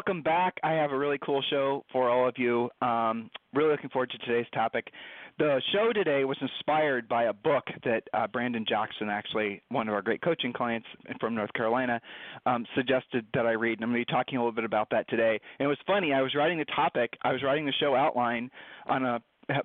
Welcome back. I have a really cool show for all of you. Um, really looking forward to today's topic. The show today was inspired by a book that uh, Brandon Jackson, actually one of our great coaching clients from North Carolina, um, suggested that I read. And I'm going to be talking a little bit about that today. And it was funny. I was writing the topic, I was writing the show outline on a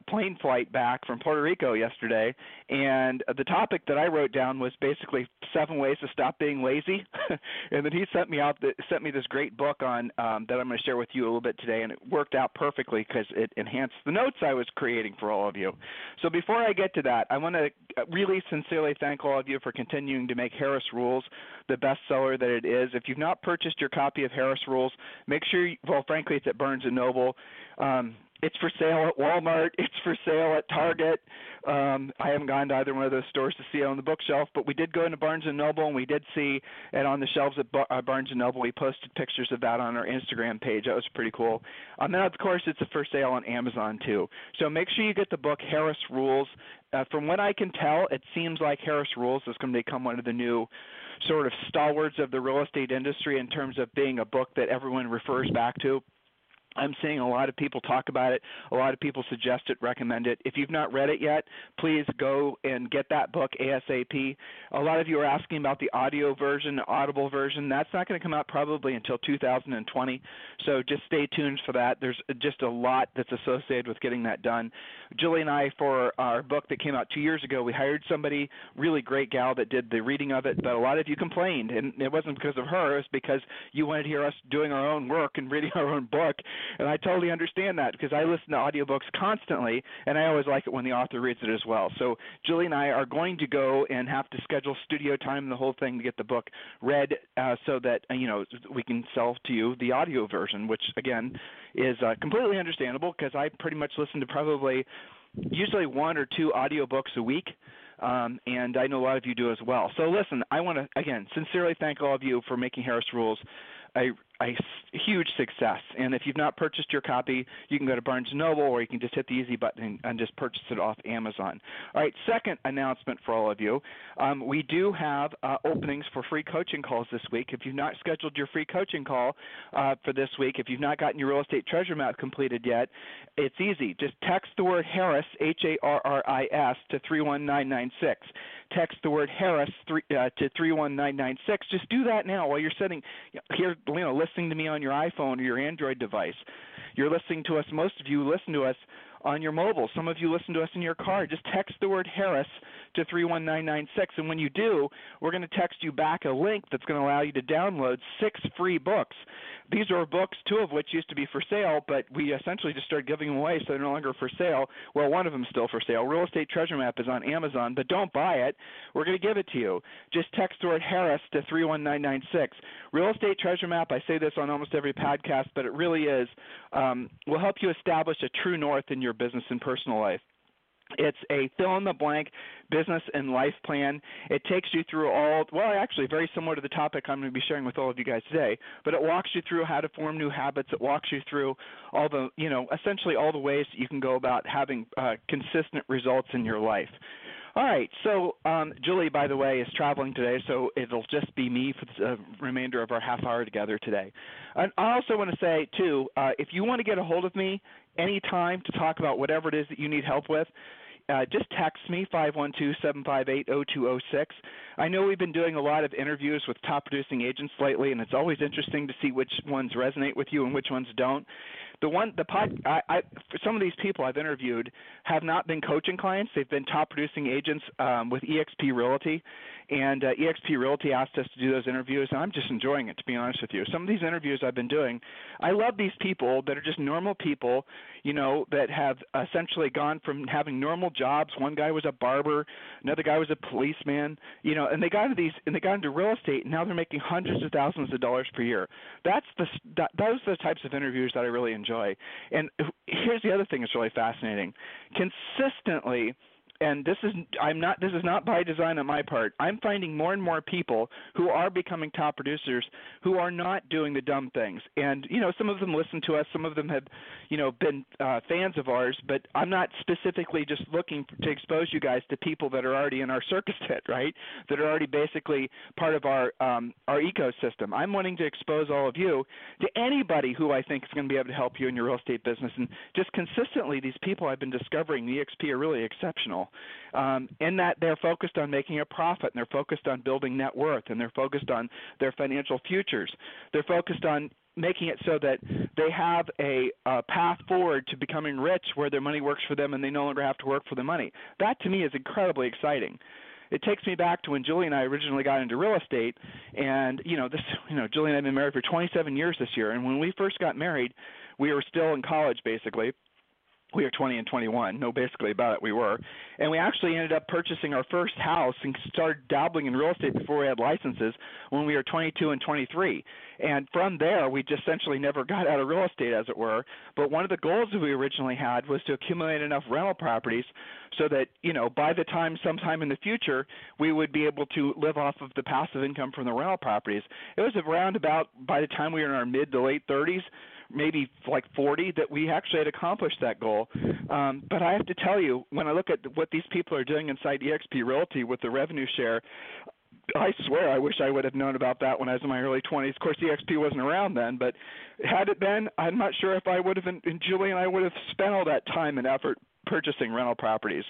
plane flight back from Puerto Rico yesterday, and the topic that I wrote down was basically seven ways to stop being lazy. and then he sent me out the, sent me this great book on um, that I'm going to share with you a little bit today, and it worked out perfectly because it enhanced the notes I was creating for all of you. So before I get to that, I want to really sincerely thank all of you for continuing to make Harris Rules the bestseller that it is. If you've not purchased your copy of Harris Rules, make sure. You, well, frankly, it's at Barnes and Noble. Um, it's for sale at Walmart. It's for sale at Target. Um, I haven't gone to either one of those stores to see it on the bookshelf, but we did go into Barnes and Noble and we did see it on the shelves at Bar- uh, Barnes and Noble. We posted pictures of that on our Instagram page. That was pretty cool. And then, of course, it's a for sale on Amazon too. So make sure you get the book Harris Rules. Uh, from what I can tell, it seems like Harris Rules is going to become one of the new sort of stalwarts of the real estate industry in terms of being a book that everyone refers back to. I'm seeing a lot of people talk about it. A lot of people suggest it, recommend it. If you've not read it yet, please go and get that book ASAP. A lot of you are asking about the audio version, the Audible version. That's not going to come out probably until 2020. So just stay tuned for that. There's just a lot that's associated with getting that done. Julie and I, for our book that came out two years ago, we hired somebody, really great gal, that did the reading of it. But a lot of you complained, and it wasn't because of her. It was because you wanted to hear us doing our own work and reading our own book and I totally understand that because I listen to audiobooks constantly, and I always like it when the author reads it as well. So Julie and I are going to go and have to schedule studio time and the whole thing to get the book read, uh, so that uh, you know we can sell to you the audio version, which again is uh, completely understandable because I pretty much listen to probably usually one or two audiobooks a week. Um, and I know a lot of you do as well. So listen, I want to again sincerely thank all of you for making Harris Rules a a huge success. And if you've not purchased your copy, you can go to Barnes & Noble or you can just hit the easy button and just purchase it off Amazon. All right, second announcement for all of you. Um, we do have uh, openings for free coaching calls this week. If you've not scheduled your free coaching call uh, for this week, if you've not gotten your real estate treasure map completed yet, it's easy. Just text the word Harris, H A R R I S, to 31996. Text the word Harris three, uh, to 31996. Just do that now while you're sitting here, you know, listening to me on your iPhone or your Android device. You're listening to us, most of you listen to us on your mobile. Some of you listen to us in your car. Just text the word Harris to 31996. And when you do, we're going to text you back a link that's going to allow you to download six free books. These are books, two of which used to be for sale, but we essentially just started giving them away, so they're no longer for sale. Well, one of them is still for sale. Real Estate Treasure Map is on Amazon, but don't buy it. We're going to give it to you. Just text the word Harris to 31996. Real Estate Treasure Map, I say this on almost every podcast, but it really is, um, will help you establish a true north in your business and personal life. It's a fill in the blank business and life plan. It takes you through all, well, actually, very similar to the topic I'm going to be sharing with all of you guys today, but it walks you through how to form new habits. It walks you through all the, you know, essentially all the ways that you can go about having uh, consistent results in your life. All right. So um, Julie, by the way, is traveling today, so it'll just be me for the uh, remainder of our half hour together today. And I also want to say too, uh, if you want to get a hold of me anytime to talk about whatever it is that you need help with. Uh, just text me 512-758-0206. I know we've been doing a lot of interviews with top producing agents lately, and it's always interesting to see which ones resonate with you and which ones don't. The one the pod I, I some of these people I've interviewed have not been coaching clients. They've been top producing agents um, with EXP Realty, and uh, EXP Realty asked us to do those interviews, and I'm just enjoying it to be honest with you. Some of these interviews I've been doing, I love these people that are just normal people, you know, that have essentially gone from having normal jobs. One guy was a barber, another guy was a policeman, you know, and they got into these and they got into real estate, and now they're making hundreds of thousands of dollars per year. That's the that, those are the types of interviews that I really enjoy. And here's the other thing that's really fascinating. Consistently and this is I'm not this is not by design on my part. I'm finding more and more people who are becoming top producers who are not doing the dumb things. And you know, some of them listen to us, some of them have, you know, been uh, fans of ours. But I'm not specifically just looking to expose you guys to people that are already in our circus tent, right? That are already basically part of our um, our ecosystem. I'm wanting to expose all of you to anybody who I think is going to be able to help you in your real estate business. And just consistently, these people I've been discovering, the EXP, are really exceptional um, in that they're focused on making a profit and they're focused on building net worth and they're focused on their financial futures. They're focused on making it so that they have a, a path forward to becoming rich where their money works for them and they no longer have to work for the money. That to me is incredibly exciting it takes me back to when Julie and I originally got into real estate and you know this you know Julie and I have been married for 27 years this year and when we first got married we were still in college basically we were 20 and 21. No, basically about it, we were. And we actually ended up purchasing our first house and started dabbling in real estate before we had licenses when we were 22 and 23. And from there, we just essentially never got out of real estate, as it were. But one of the goals that we originally had was to accumulate enough rental properties so that, you know, by the time sometime in the future, we would be able to live off of the passive income from the rental properties. It was around about by the time we were in our mid to late 30s maybe like 40 that we actually had accomplished that goal. Um, but I have to tell you, when I look at what these people are doing inside EXP Realty with the revenue share, I swear I wish I would have known about that when I was in my early 20s. Of course, EXP wasn't around then, but had it been, I'm not sure if I would have, and Julie and I would have spent all that time and effort purchasing rental properties.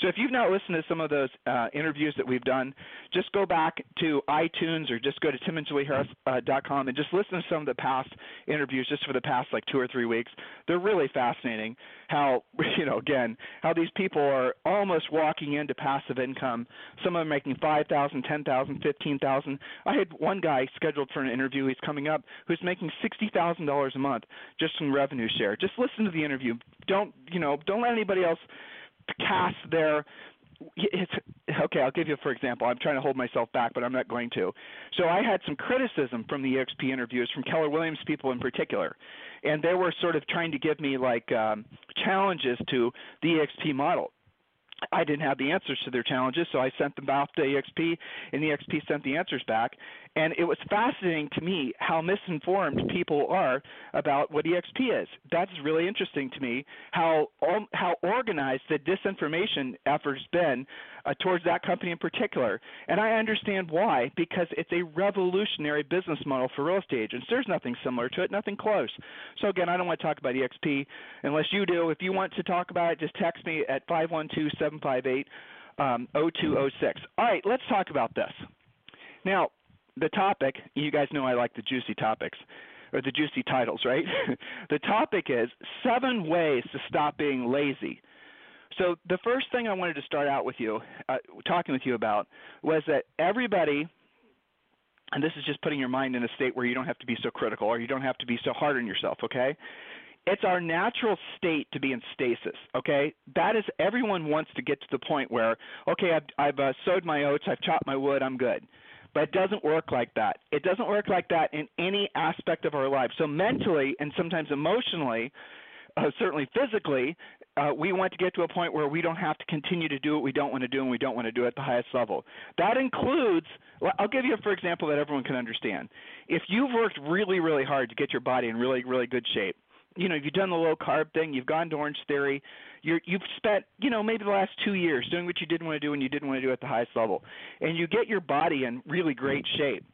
So if you've not listened to some of those uh, interviews that we've done, just go back to iTunes or just go to timandjulieharris.com uh, and just listen to some of the past interviews just for the past like two or three weeks. They're really fascinating. How you know again how these people are almost walking into passive income. Some of them are making five thousand, ten thousand, fifteen thousand. I had one guy scheduled for an interview. He's coming up who's making sixty thousand dollars a month just from revenue share. Just listen to the interview. Don't you know? Don't let anybody else cast their it's okay i'll give you for example i'm trying to hold myself back but i'm not going to so i had some criticism from the exp interviews from keller williams people in particular and they were sort of trying to give me like um challenges to the exp model I didn't have the answers to their challenges, so I sent them off to EXP, and EXP sent the answers back. And it was fascinating to me how misinformed people are about what EXP is. That's really interesting to me. How how organized the disinformation effort has been uh, towards that company in particular, and I understand why because it's a revolutionary business model for real estate agents. There's nothing similar to it, nothing close. So again, I don't want to talk about EXP unless you do. If you want to talk about it, just text me at five one two seven five eight. Um, 0206. All right, let's talk about this. Now, the topic, you guys know I like the juicy topics or the juicy titles, right? the topic is seven ways to stop being lazy. So the first thing I wanted to start out with you, uh, talking with you about, was that everybody, and this is just putting your mind in a state where you don't have to be so critical or you don't have to be so hard on yourself, okay? It's our natural state to be in stasis, okay? That is, everyone wants to get to the point where, okay, I've, I've uh, sowed my oats, I've chopped my wood, I'm good but it doesn't work like that. It doesn't work like that in any aspect of our lives. So mentally and sometimes emotionally, uh, certainly physically, uh, we want to get to a point where we don't have to continue to do what we don't want to do and we don't want to do it at the highest level. That includes, I'll give you, a, for example, that everyone can understand. If you've worked really, really hard to get your body in really, really good shape, you know, you've done the low carb thing, you've gone to Orange Theory, you're, you've spent, you know, maybe the last two years doing what you didn't want to do and you didn't want to do at the highest level, and you get your body in really great shape,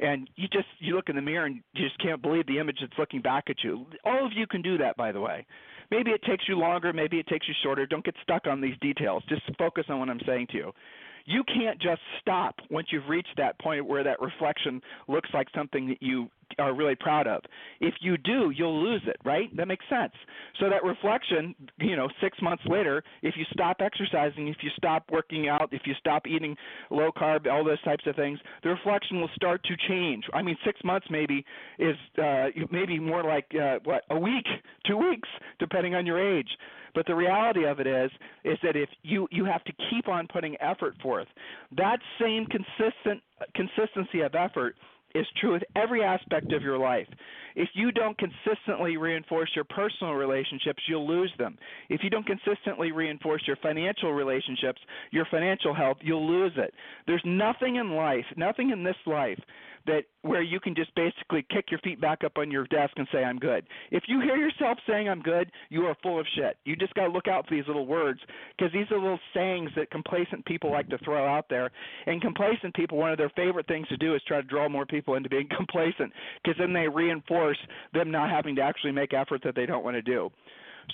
and you just you look in the mirror and you just can't believe the image that's looking back at you. All of you can do that, by the way. Maybe it takes you longer, maybe it takes you shorter. Don't get stuck on these details. Just focus on what I'm saying to you you can't just stop once you've reached that point where that reflection looks like something that you are really proud of. If you do, you'll lose it, right? That makes sense. So that reflection, you know, 6 months later, if you stop exercising, if you stop working out, if you stop eating low carb, all those types of things, the reflection will start to change. I mean, 6 months maybe is uh maybe more like uh what, a week, 2 weeks depending on your age. But the reality of it is, is that if you you have to keep on putting effort forth, that same consistent consistency of effort is true with every aspect of your life. If you don't consistently reinforce your personal relationships, you'll lose them. If you don't consistently reinforce your financial relationships, your financial health, you'll lose it. There's nothing in life, nothing in this life that where you can just basically kick your feet back up on your desk and say I'm good. If you hear yourself saying I'm good, you are full of shit. You just got to look out for these little words because these are little sayings that complacent people like to throw out there. And complacent people, one of their favorite things to do is try to draw more people into being complacent because then they reinforce them not having to actually make effort that they don't want to do.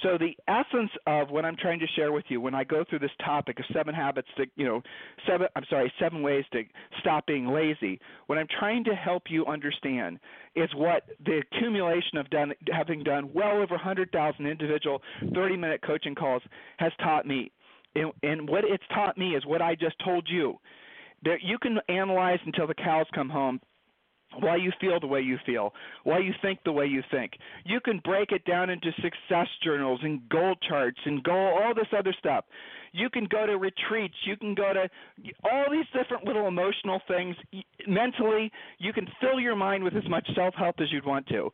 So the essence of what I'm trying to share with you when I go through this topic of seven habits to, you know, seven I'm sorry, seven ways to stop being lazy, what I'm trying to help you understand is what the accumulation of done having done well over 100,000 individual 30-minute coaching calls has taught me. And, and what it's taught me is what I just told you. That you can analyze until the cows come home why you feel the way you feel, why you think the way you think. You can break it down into success journals and goal charts and goal all this other stuff. You can go to retreats, you can go to all these different little emotional things. Mentally, you can fill your mind with as much self-help as you'd want to.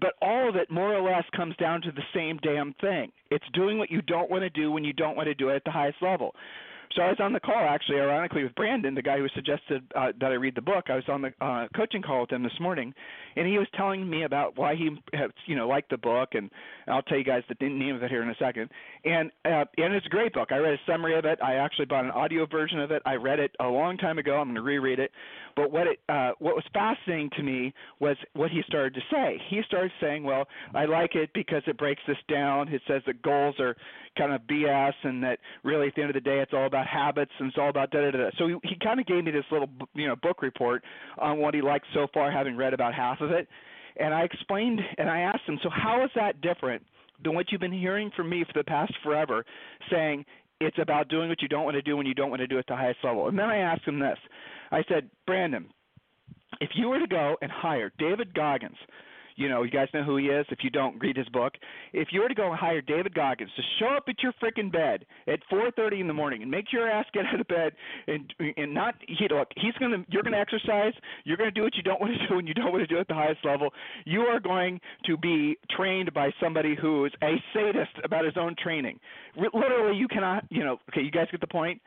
But all of it more or less comes down to the same damn thing. It's doing what you don't want to do when you don't want to do it at the highest level. So I was on the call actually, ironically, with Brandon, the guy who suggested uh, that I read the book. I was on the uh, coaching call with him this morning, and he was telling me about why he, you know, liked the book, and I'll tell you guys the name of it here in a second. And uh, and it's a great book. I read a summary of it. I actually bought an audio version of it. I read it a long time ago. I'm going to reread it. But what it uh, what was fascinating to me was what he started to say. He started saying, "Well, I like it because it breaks this down. It says that goals are kind of BS, and that really at the end of the day, it's all about habits and it's all about da da da." So he, he kind of gave me this little you know book report on what he liked so far, having read about half of it. And I explained and I asked him, "So how is that different?" than what you've been hearing from me for the past forever, saying it's about doing what you don't want to do when you don't want to do it at the highest level. And then I asked him this. I said, Brandon, if you were to go and hire David Goggins, you know, you guys know who he is. If you don't, read his book. If you were to go hire David Goggins to show up at your freaking bed at 4:30 in the morning and make your ass get out of bed and and not he look, he's gonna you're gonna exercise. You're gonna do what you don't want to do and you don't want to do at the highest level. You are going to be trained by somebody who is a sadist about his own training. Literally, you cannot. You know, okay, you guys get the point.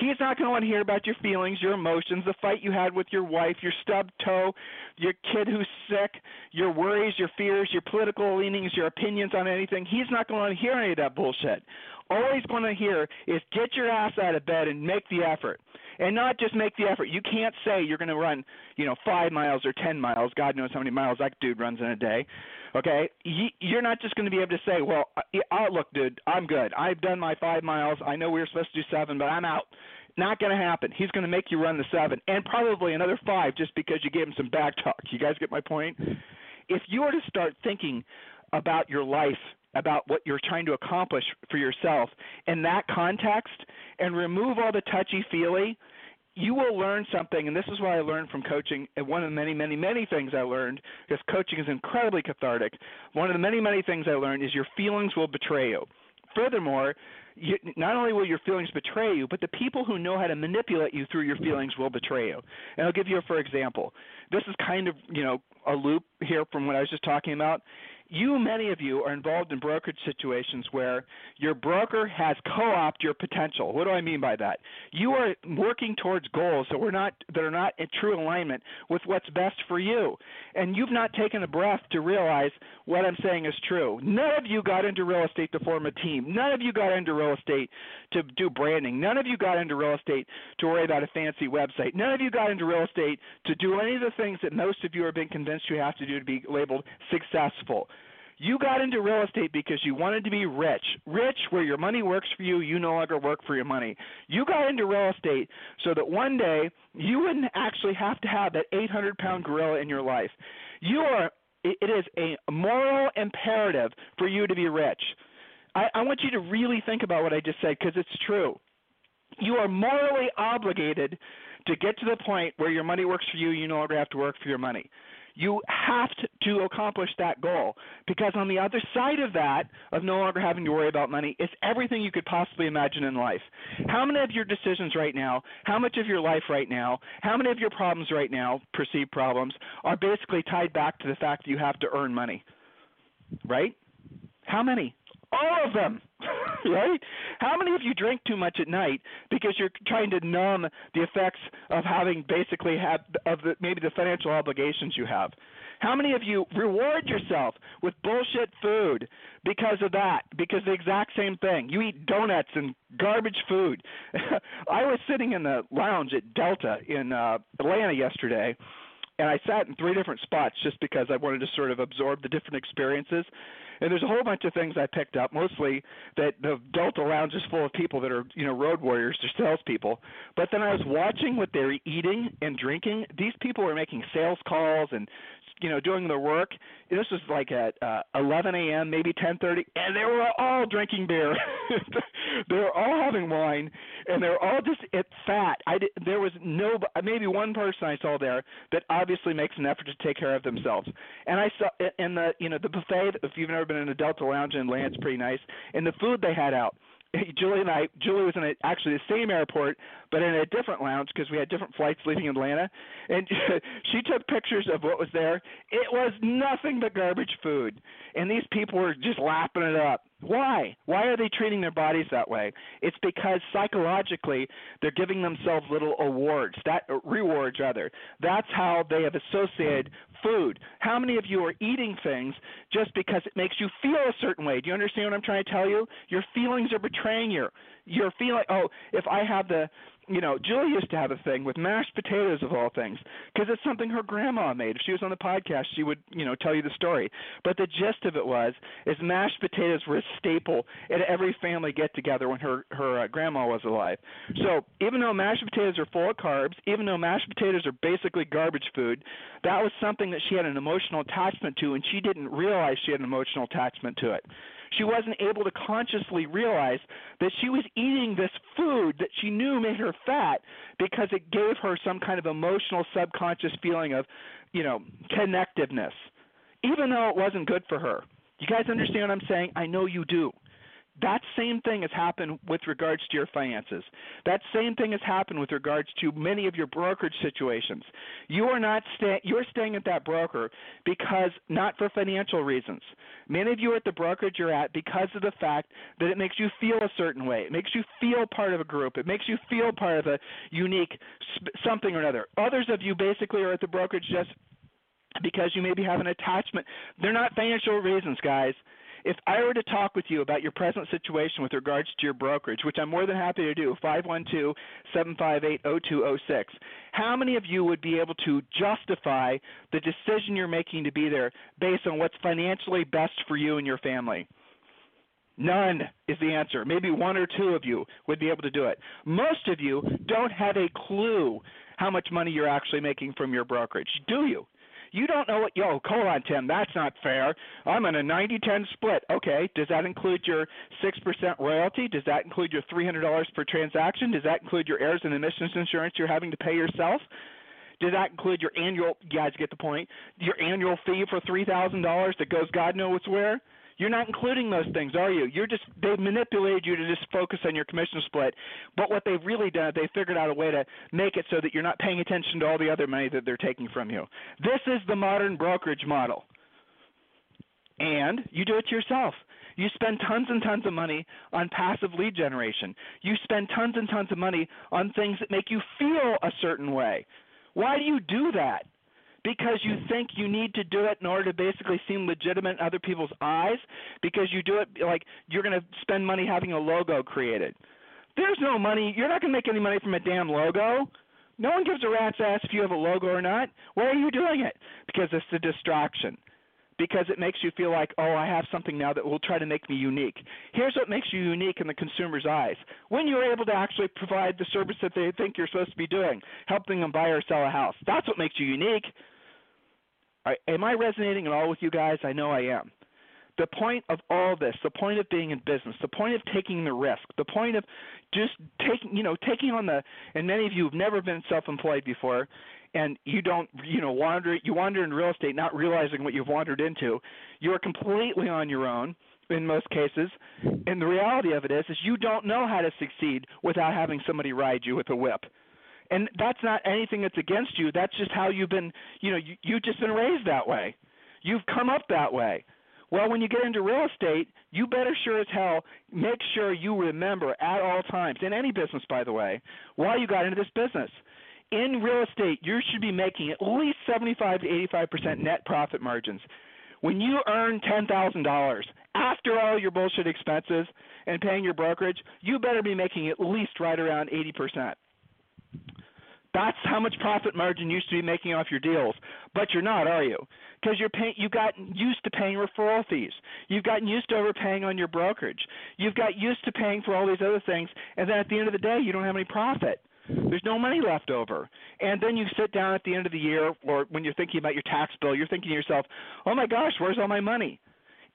He's not going to want to hear about your feelings, your emotions, the fight you had with your wife, your stubbed toe, your kid who's sick, your worries, your fears, your political leanings, your opinions on anything. He's not going to want to hear any of that bullshit. All he's going to hear is get your ass out of bed and make the effort. And not just make the effort. You can't say you're going to run, you know, five miles or ten miles. God knows how many miles that dude runs in a day. Okay, you're not just going to be able to say, "Well, oh, look, dude, I'm good. I've done my five miles. I know we were supposed to do seven, but I'm out." Not going to happen. He's going to make you run the seven and probably another five just because you gave him some back talk. You guys get my point? If you were to start thinking about your life, about what you're trying to accomplish for yourself in that context, and remove all the touchy feely you will learn something, and this is what I learned from coaching. And one of the many, many, many things I learned, because coaching is incredibly cathartic. One of the many, many things I learned is your feelings will betray you. Furthermore, you, not only will your feelings betray you, but the people who know how to manipulate you through your feelings will betray you. And I'll give you a for example. This is kind of you know a loop here from what I was just talking about you, many of you, are involved in brokerage situations where your broker has co-opted your potential. What do I mean by that? You are working towards goals that are not that are not in true alignment with what's best for you, and you've not taken a breath to realize what I'm saying is true. None of you got into real estate to form a team. None of you got into real estate to do branding. None of you got into real estate to worry about a fancy website. None of you got into real estate to do any of the things that most of you are being convinced you have to do to be labeled successful You got into real estate because you wanted to be rich. Rich where your money works for you, you no longer work for your money. You got into real estate so that one day you wouldn't actually have to have that 800 pound gorilla in your life. You are it is a moral imperative for you to be rich. I, I want you to really think about what I just said because it's true. You are morally obligated to get to the point where your money works for you, you no longer have to work for your money. You have to, accomplish that goal because on the other side of that, of no longer having to worry about money, is everything you could possibly imagine in life. How many of your decisions right now, how much of your life right now, how many of your problems right now, perceived problems, are basically tied back to the fact that you have to earn money? Right? How many? All of them. right? How many of you drink too much at night because you're trying to numb the effects of having basically had of the, maybe the financial obligations you have? How many of you reward yourself with bullshit food because of that? Because the exact same thing. You eat donuts and garbage food. I was sitting in the lounge at Delta in uh, Atlanta yesterday and I sat in three different spots just because I wanted to sort of absorb the different experiences. And there's a whole bunch of things I picked up, mostly that the Delta Lounge is full of people that are, you know, road warriors, they're salespeople. But then I was watching what they were eating and drinking. These people were making sales calls and you know doing their work. This was like at uh, 11 a.m., maybe 10:30, and they were all drinking beer. they were all having wine, and they were all just at fat. I did, there was no maybe one person I saw there that obviously makes an effort to take care of themselves. And I saw in the you know the buffet. If you've never been in a Delta Lounge in Atlanta, it's pretty nice. And the food they had out Julie and I, Julie was in a, actually the same airport, but in a different lounge because we had different flights leaving Atlanta, and she took pictures of what was there. It was nothing but garbage food, and these people were just lapping it up. Why? Why are they treating their bodies that way? It's because psychologically they're giving themselves little awards, that uh, rewards rather. That's how they have associated food. How many of you are eating things just because it makes you feel a certain way? Do you understand what I'm trying to tell you? Your feelings are betraying you. You're feeling, oh, if I have the you know, Julie used to have a thing with mashed potatoes of all things because it's something her grandma made. If she was on the podcast, she would, you know, tell you the story. But the gist of it was, is mashed potatoes were a staple at every family get together when her her uh, grandma was alive. So even though mashed potatoes are full of carbs, even though mashed potatoes are basically garbage food, that was something that she had an emotional attachment to, and she didn't realize she had an emotional attachment to it she wasn't able to consciously realize that she was eating this food that she knew made her fat because it gave her some kind of emotional subconscious feeling of, you know, connectiveness, even though it wasn't good for her. You guys understand what I'm saying? I know you do. That same thing has happened with regards to your finances. That same thing has happened with regards to many of your brokerage situations. You are not stay, you're staying at that broker because not for financial reasons. Many of you are at the brokerage you're at because of the fact that it makes you feel a certain way. It makes you feel part of a group. It makes you feel part of a unique something or another. Others of you basically are at the brokerage just because you maybe have an attachment. They're not financial reasons, guys if I were to talk with you about your present situation with regards to your brokerage, which I'm more than happy to do, 512 758 0206, how many of you would be able to justify the decision you're making to be there based on what's financially best for you and your family? None is the answer. Maybe one or two of you would be able to do it. Most of you don't have a clue how much money you're actually making from your brokerage, do you? You don't know what, yo, hold on, Tim, that's not fair. I'm in a 90 10 split. Okay, does that include your 6% royalty? Does that include your $300 per transaction? Does that include your errors and emissions insurance you're having to pay yourself? Does that include your annual, you guys get the point, your annual fee for $3,000 that goes God knows where? You're not including those things, are you? You're just they've manipulated you to just focus on your commission split. But what they've really done, they figured out a way to make it so that you're not paying attention to all the other money that they're taking from you. This is the modern brokerage model. And you do it yourself. You spend tons and tons of money on passive lead generation. You spend tons and tons of money on things that make you feel a certain way. Why do you do that? Because you think you need to do it in order to basically seem legitimate in other people's eyes because you do it like you're going to spend money having a logo created. There's no money. You're not going to make any money from a damn logo. No one gives a rat's ass if you have a logo or not. Why are you doing it? Because it's a distraction. because it makes you feel like, oh, I have something now that will try to make me unique. Here's what makes you unique in the consumer's eyes when you're able to actually provide the service that they think you're supposed to be doing, helping them buy or sell a house. That's what makes you unique. Am I resonating at all with you guys? I know I am. The point of all this, the point of being in business, the point of taking the risk, the point of just taking, you know, taking on the, and many of you have never been self-employed before, and you don't you know wander you wander in real estate not realizing what you've wandered into you're completely on your own in most cases and the reality of it is is you don't know how to succeed without having somebody ride you with a whip and that's not anything that's against you that's just how you've been you know you, you've just been raised that way you've come up that way well, when you get into real estate, you better sure as hell make sure you remember at all times, in any business, by the way, why you got into this business in real estate, you should be making at least 75 to 85% net profit margins. When you earn $10,000 after all your bullshit expenses and paying your brokerage, you better be making at least right around 80%. That's how much profit margin you used to be making off your deals, but you're not, are you? Because you're paying, you've gotten used to paying referral fees. You've gotten used to overpaying on your brokerage. You've got used to paying for all these other things, and then at the end of the day, you don't have any profit. There's no money left over. And then you sit down at the end of the year, or when you're thinking about your tax bill, you're thinking to yourself, oh my gosh, where's all my money?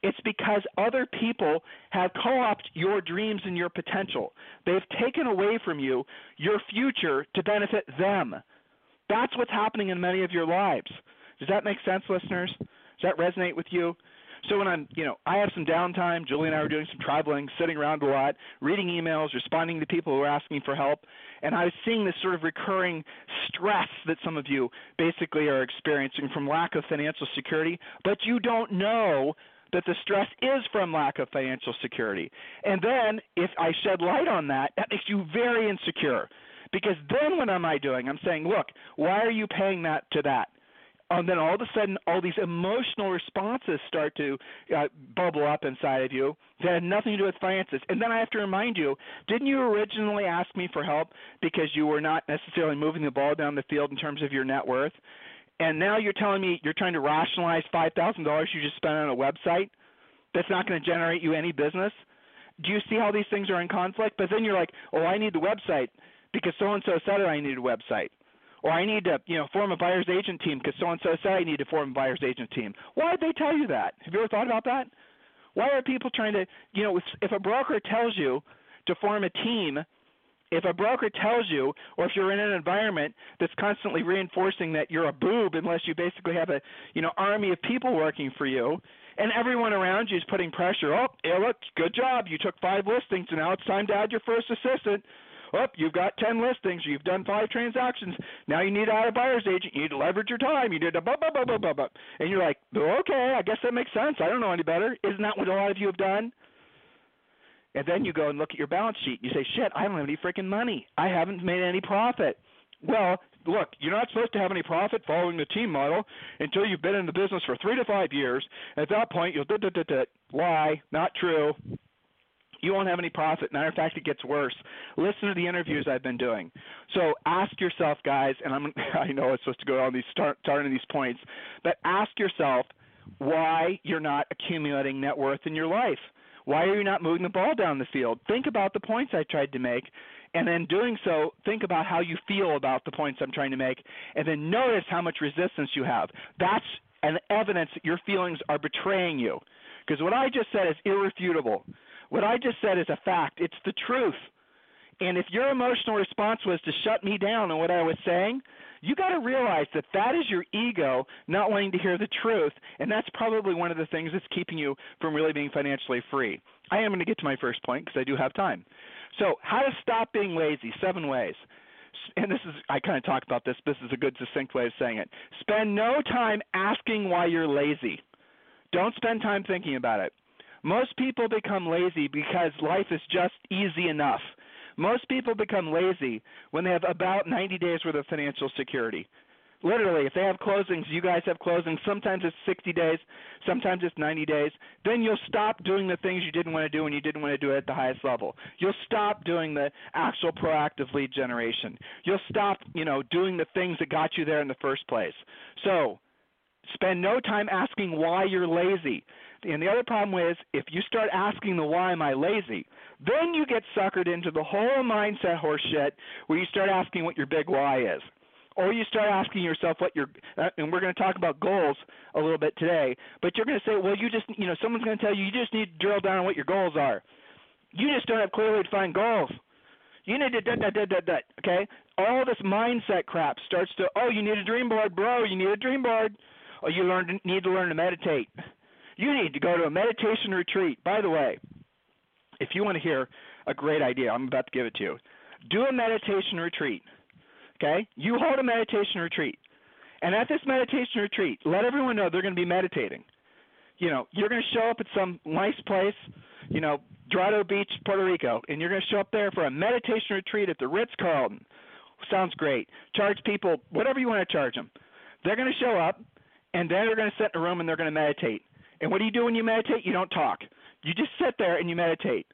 It's because other people have co opted your dreams and your potential. They've taken away from you your future to benefit them. That's what's happening in many of your lives. Does that make sense, listeners? Does that resonate with you? So when I'm, you know, I have some downtime. Julie and I were doing some traveling, sitting around a lot, reading emails, responding to people who are asking for help, and I was seeing this sort of recurring stress that some of you basically are experiencing from lack of financial security, but you don't know that the stress is from lack of financial security. And then if I shed light on that, that makes you very insecure. Because then what am I doing? I'm saying, look, why are you paying that to that? and then all of a sudden all these emotional responses start to uh, bubble up inside of you that had nothing to do with finances and then i have to remind you didn't you originally ask me for help because you were not necessarily moving the ball down the field in terms of your net worth and now you're telling me you're trying to rationalize five thousand dollars you just spent on a website that's not going to generate you any business do you see how these things are in conflict but then you're like oh i need the website because so and so said it. i need a website or I need to, you know, form a buyer's agent team because so and so said I need to form a buyer's agent team. Why did they tell you that? Have you ever thought about that? Why are people trying to, you know, if a broker tells you to form a team, if a broker tells you, or if you're in an environment that's constantly reinforcing that you're a boob unless you basically have a, you know, army of people working for you, and everyone around you is putting pressure. Oh, yeah, look, good job. You took five listings, and now it's time to add your first assistant oh, you've got 10 listings, you've done five transactions, now you need to add a buyer's agent, you need to leverage your time, you need to blah, blah, blah, blah, blah, blah. And you're like, okay, I guess that makes sense. I don't know any better. Isn't that what a lot of you have done? And then you go and look at your balance sheet. And You say, shit, I don't have any freaking money. I haven't made any profit. Well, look, you're not supposed to have any profit following the team model until you've been in the business for three to five years. At that point, you'll do do do do lie, not true you won't have any profit. Matter of fact, it gets worse. Listen to the interviews I've been doing. So ask yourself, guys, and I'm I know it's supposed to go on these start starting these points, but ask yourself why you're not accumulating net worth in your life. Why are you not moving the ball down the field? Think about the points I tried to make, and then doing so, think about how you feel about the points I'm trying to make, and then notice how much resistance you have. That's an evidence that your feelings are betraying you. Because what I just said is irrefutable. What I just said is a fact. It's the truth. And if your emotional response was to shut me down on what I was saying, you got to realize that that is your ego not wanting to hear the truth, and that's probably one of the things that's keeping you from really being financially free. I am going to get to my first point because I do have time. So, how to stop being lazy? Seven ways. And this is, I kind of talked about this. This is a good, succinct way of saying it. Spend no time asking why you're lazy. Don't spend time thinking about it. Most people become lazy because life is just easy enough. Most people become lazy when they have about 90 days worth of financial security. Literally, if they have closings, you guys have closings, sometimes it's 60 days, sometimes it's 90 days, then you'll stop doing the things you didn't want to do when you didn't want to do it at the highest level. You'll stop doing the actual proactive lead generation. You'll stop, you know, doing the things that got you there in the first place. So, spend no time asking why you're lazy. And the other problem is if you start asking the why am I lazy, then you get suckered into the whole mindset horseshit where you start asking what your big why is. Or you start asking yourself what your uh, and we're going to talk about goals a little bit today, but you're going to say, well, you just you know someone's going to tell you you just need to drill down on what your goals are. You just don't have clearly defined goals. You need to da da da da da. Okay, all this mindset crap starts to. Oh, you need a dream board, bro. You need a dream board. Oh, you learn need to learn to meditate. You need to go to a meditation retreat. By the way, if you want to hear a great idea, I'm about to give it to you. Do a meditation retreat. Okay, you hold a meditation retreat, and at this meditation retreat, let everyone know they're going to be meditating. You know, you're going to show up at some nice place. You know, Dorado Beach, Puerto Rico, and you're going to show up there for a meditation retreat at the Ritz Carlton. Sounds great. Charge people whatever you want to charge them. They're going to show up, and then they're going to sit in a room and they're going to meditate. And what do you do when you meditate? You don't talk. You just sit there and you meditate.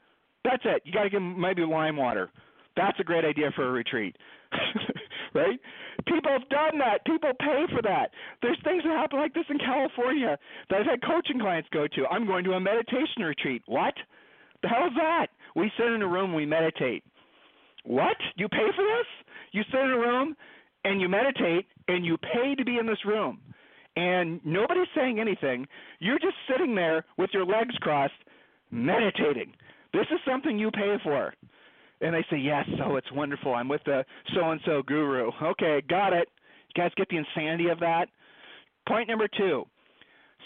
That's it. You got to give them maybe lime water. That's a great idea for a retreat. right? People have done that. People pay for that. There's things that happen like this in California that I've had coaching clients go to. I'm going to a meditation retreat. What? The hell is that? We sit in a room, and we meditate. What? You pay for this? You sit in a room and you meditate and you pay to be in this room. And nobody's saying anything. You're just sitting there with your legs crossed, meditating. This is something you pay for. And they say, Yes, so it's wonderful. I'm with the so and so guru. Okay, got it. You guys get the insanity of that? Point number two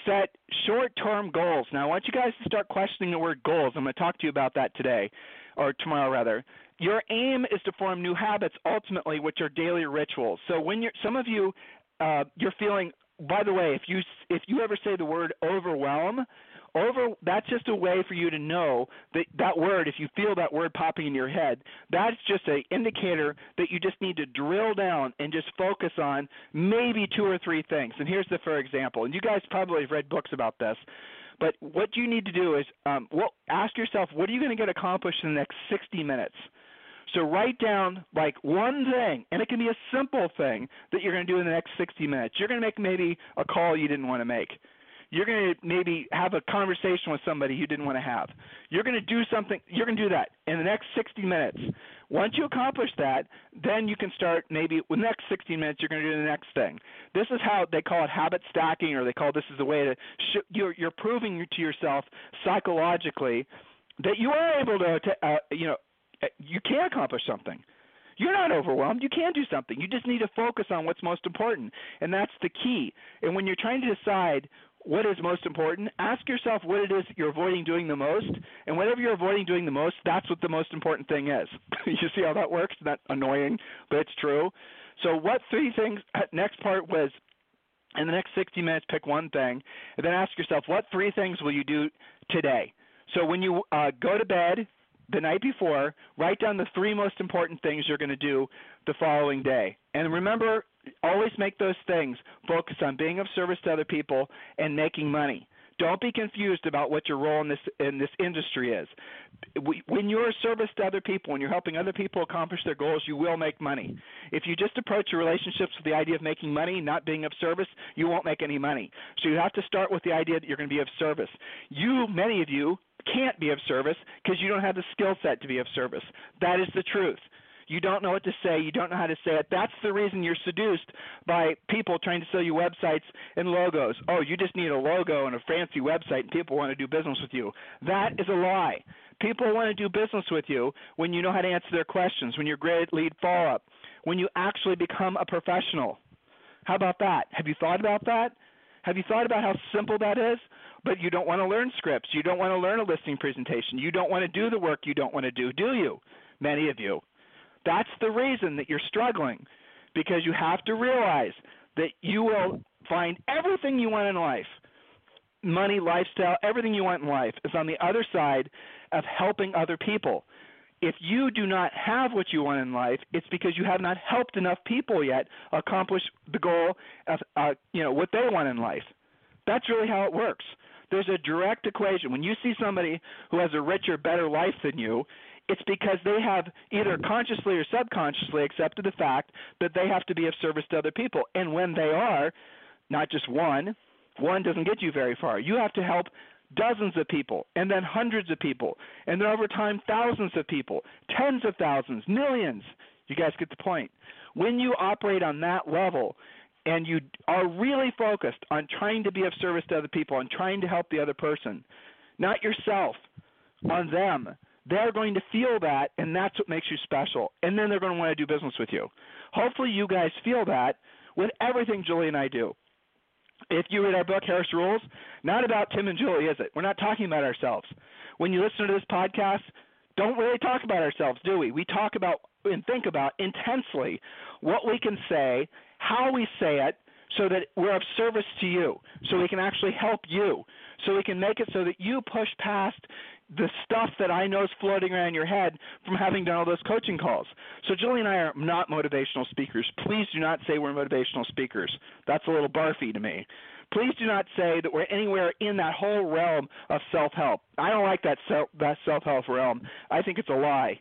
set short term goals. Now, I want you guys to start questioning the word goals. I'm going to talk to you about that today, or tomorrow rather. Your aim is to form new habits ultimately, which are daily rituals. So when you're, some of you, uh, you're feeling. By the way, if you if you ever say the word overwhelm, over that's just a way for you to know that that word if you feel that word popping in your head that's just an indicator that you just need to drill down and just focus on maybe two or three things. And here's the for example and you guys probably have read books about this but what you need to do is um, well, ask yourself what are you going to get accomplished in the next 60 minutes so write down like one thing, and it can be a simple thing that you're going to do in the next 60 minutes. You're going to make maybe a call you didn't want to make you're going to maybe have a conversation with somebody you didn't want to have. You're going to do something, you're going to do that in the next 60 minutes. Once you accomplish that, then you can start maybe the next 60 minutes, you're going to do the next thing. This is how they call it habit stacking, or they call this is a way to, sh- you're, you're proving to yourself psychologically that you are able to, to uh, you know, you can accomplish something. You're not overwhelmed. You can do something. You just need to focus on what's most important. And that's the key. And when you're trying to decide what is most important. Ask yourself what it is you're avoiding doing the most, and whatever you're avoiding doing the most, that's what the most important thing is. you see how that works? Not annoying, but it's true. So, what three things? Uh, next part was in the next 60 minutes, pick one thing, and then ask yourself what three things will you do today. So, when you uh, go to bed the night before, write down the three most important things you're going to do the following day. And remember, always make those things focus on being of service to other people and making money. Don't be confused about what your role in this in this industry is. When you're a service to other people, when you're helping other people accomplish their goals, you will make money. If you just approach your relationships with the idea of making money, not being of service, you won't make any money. So you have to start with the idea that you're going to be of service. You, many of you, can't be of service because you don't have the skill set to be of service. That is the truth. You don't know what to say. You don't know how to say it. That's the reason you're seduced by people trying to sell you websites and logos. Oh, you just need a logo and a fancy website, and people want to do business with you. That is a lie. People want to do business with you when you know how to answer their questions, when you're great at lead follow up, when you actually become a professional. How about that? Have you thought about that? Have you thought about how simple that is? But you don't want to learn scripts. You don't want to learn a listing presentation. You don't want to do the work you don't want to do, do you? Many of you. That's the reason that you're struggling because you have to realize that you will find everything you want in life money, lifestyle, everything you want in life is on the other side of helping other people. If you do not have what you want in life, it's because you have not helped enough people yet accomplish the goal of uh, you know what they want in life. That's really how it works. There's a direct equation. When you see somebody who has a richer, better life than you, it's because they have either consciously or subconsciously accepted the fact that they have to be of service to other people. And when they are, not just one. One doesn't get you very far. You have to help dozens of people, and then hundreds of people, and then over time, thousands of people, tens of thousands, millions. You guys get the point. When you operate on that level, and you are really focused on trying to be of service to other people, on trying to help the other person, not yourself, on them, they're going to feel that, and that's what makes you special. And then they're going to want to do business with you. Hopefully, you guys feel that with everything Julie and I do. If you read our book, Harris Rules, not about Tim and Julie, is it? We're not talking about ourselves. When you listen to this podcast, don't really talk about ourselves, do we? We talk about and think about intensely what we can say, how we say it, so that we're of service to you, so we can actually help you, so we can make it so that you push past the stuff that I know is floating around your head from having done all those coaching calls. So Julie and I are not motivational speakers. Please do not say we're motivational speakers. That's a little barfy to me. Please do not say that we're anywhere in that whole realm of self-help. I don't like that self that self-help realm. I think it's a lie.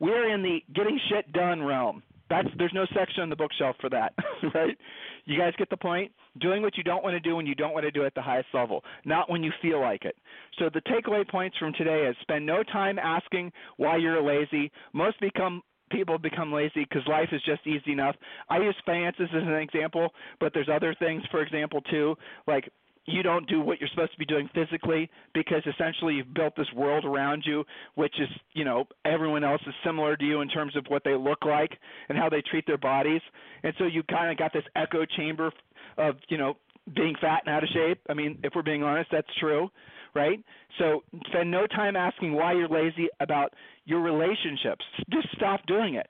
We're in the getting shit done realm. That's there's no section on the bookshelf for that, right? You guys get the point? Doing what you don't want to do when you don't want to do it at the highest level, not when you feel like it. So the takeaway points from today is spend no time asking why you're lazy. Most become people become lazy because life is just easy enough. I use finances as an example, but there's other things, for example, too, like you don't do what you're supposed to be doing physically because essentially you've built this world around you which is you know everyone else is similar to you in terms of what they look like and how they treat their bodies. And so you kind of got this echo chamber of you know being fat and out of shape. I mean if we're being honest that's true right? So spend no time asking why you're lazy about your relationships. Just stop doing it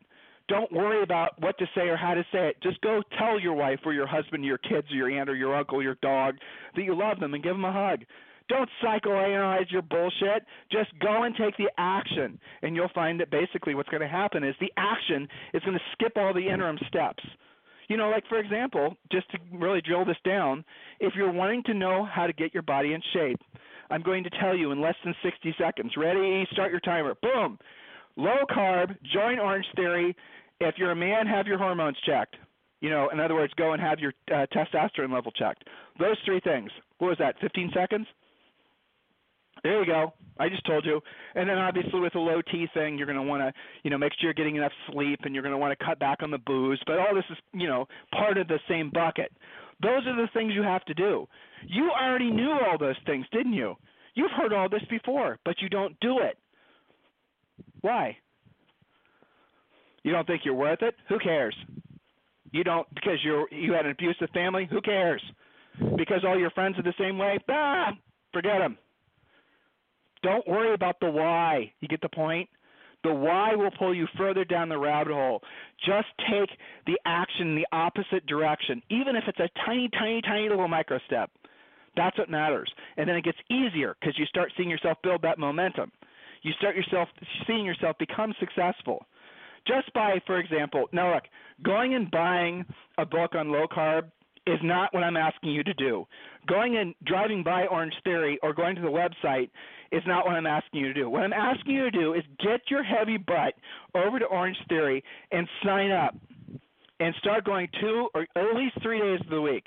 don't worry about what to say or how to say it. Just go tell your wife or your husband, or your kids, or your aunt, or your uncle, or your dog that you love them and give them a hug. Don't psychoanalyze your bullshit. Just go and take the action. And you'll find that basically what's going to happen is the action is going to skip all the interim steps. You know, like for example, just to really drill this down, if you're wanting to know how to get your body in shape, I'm going to tell you in less than 60 seconds. Ready? Start your timer. Boom. Low carb, join Orange Theory, if you're a man, have your hormones checked. You know, in other words, go and have your uh, testosterone level checked. Those three things. What was that? 15 seconds? There you go. I just told you. And then obviously with the low T thing, you're going to want to, you know, make sure you're getting enough sleep and you're going to want to cut back on the booze. But all this is, you know, part of the same bucket. Those are the things you have to do. You already knew all those things, didn't you? You've heard all this before, but you don't do it. Why? You don't think you're worth it? Who cares? You don't because you're you had an abusive family? Who cares? Because all your friends are the same way? Ah, forget them. Don't worry about the why. You get the point? The why will pull you further down the rabbit hole. Just take the action in the opposite direction, even if it's a tiny, tiny, tiny little micro step. That's what matters. And then it gets easier because you start seeing yourself build that momentum. You start yourself seeing yourself become successful just by, for example, now look, going and buying a book on low carb is not what I'm asking you to do. Going and driving by Orange Theory or going to the website is not what I'm asking you to do. What I'm asking you to do is get your heavy butt over to Orange Theory and sign up and start going two or at least three days of the week.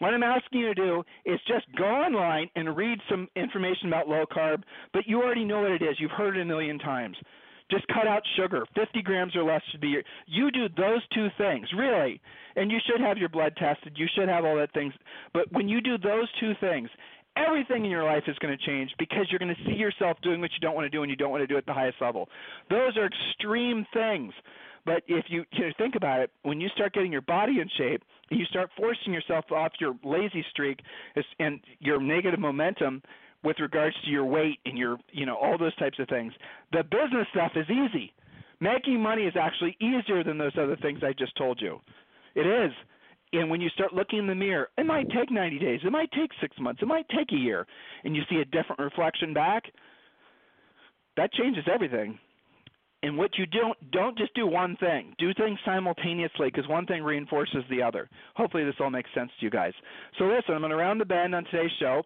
What I'm asking you to do is just go online and read some information about low carb, but you already know what it is. You've heard it a million times. Just cut out sugar. 50 grams or less should be your. You do those two things, really, and you should have your blood tested. You should have all that things. But when you do those two things, everything in your life is going to change because you're going to see yourself doing what you don't want to do and you don't want to do at the highest level. Those are extreme things. But if you, you know, think about it, when you start getting your body in shape, you start forcing yourself off your lazy streak and your negative momentum, with regards to your weight and your you know all those types of things. The business stuff is easy. Making money is actually easier than those other things I just told you. It is. And when you start looking in the mirror, it might take 90 days, it might take 6 months, it might take a year, and you see a different reflection back, that changes everything. And what you don't don't just do one thing. Do things simultaneously because one thing reinforces the other. Hopefully this all makes sense to you guys. So listen, I'm going to round the bend on today's show.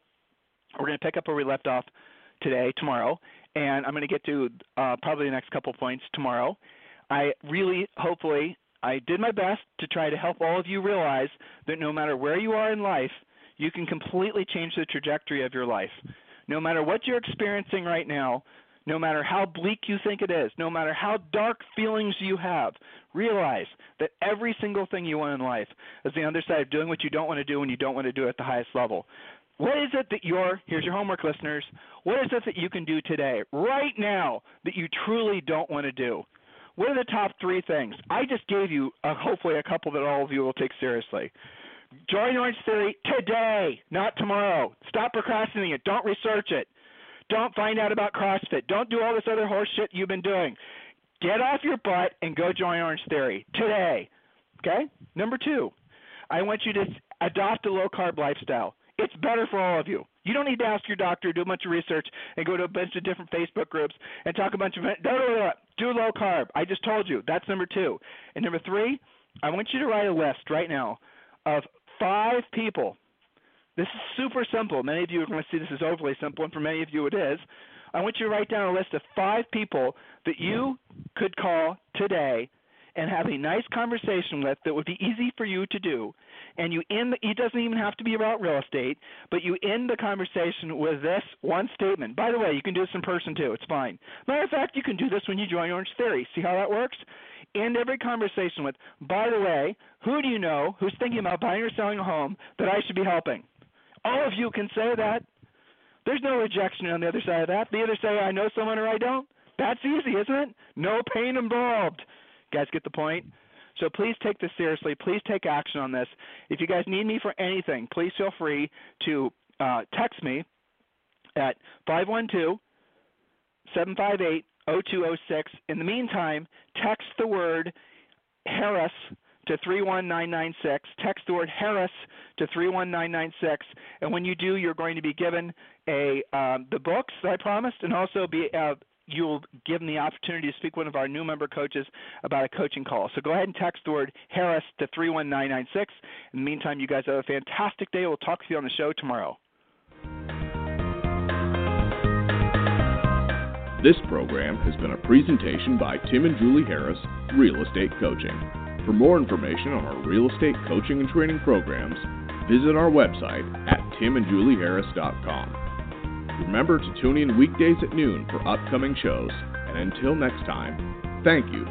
We're going to pick up where we left off today, tomorrow, and I'm going to get to uh, probably the next couple points tomorrow. I really, hopefully, I did my best to try to help all of you realize that no matter where you are in life, you can completely change the trajectory of your life. No matter what you're experiencing right now, no matter how bleak you think it is, no matter how dark feelings you have, realize that every single thing you want in life is the other side of doing what you don't want to do when you don't want to do it at the highest level. What is it that you're, here's your homework, listeners, what is it that you can do today, right now, that you truly don't want to do? What are the top three things? I just gave you uh, hopefully a couple that all of you will take seriously. Join Orange Theory today, not tomorrow. Stop procrastinating it. Don't research it. Don't find out about CrossFit. Don't do all this other horse shit you've been doing. Get off your butt and go join Orange Theory today. Okay? Number two, I want you to adopt a low carb lifestyle. It's better for all of you. You don't need to ask your doctor, do a bunch of research, and go to a bunch of different Facebook groups and talk a bunch of. No, no, no, do low carb. I just told you. That's number two. And number three, I want you to write a list right now of five people this is super simple. Many of you are going to see this as overly simple, and for many of you it is. I want you to write down a list of five people that you could call today and have a nice conversation with that would be easy for you to do. And you end the, it doesn't even have to be about real estate, but you end the conversation with this one statement. By the way, you can do this in person too. It's fine. Matter of fact, you can do this when you join Orange Theory. See how that works? End every conversation with, by the way, who do you know who's thinking about buying or selling a home that I should be helping? All of you can say that. There's no rejection on the other side of that. They either say I know someone or I don't. That's easy, isn't it? No pain involved. Guys get the point? So please take this seriously. Please take action on this. If you guys need me for anything, please feel free to uh, text me at 512 758 0206. In the meantime, text the word Harris to 31996. Text the word Harris to 31996, and when you do, you're going to be given a um, the books that I promised, and also be uh, you'll give them the opportunity to speak with one of our new member coaches about a coaching call. So go ahead and text the word Harris to 31996. In the meantime, you guys have a fantastic day. We'll talk to you on the show tomorrow. This program has been a presentation by Tim and Julie Harris, Real Estate Coaching. For more information on our real estate coaching and training programs, visit our website at timandjulieharris.com. Remember to tune in weekdays at noon for upcoming shows, and until next time, thank you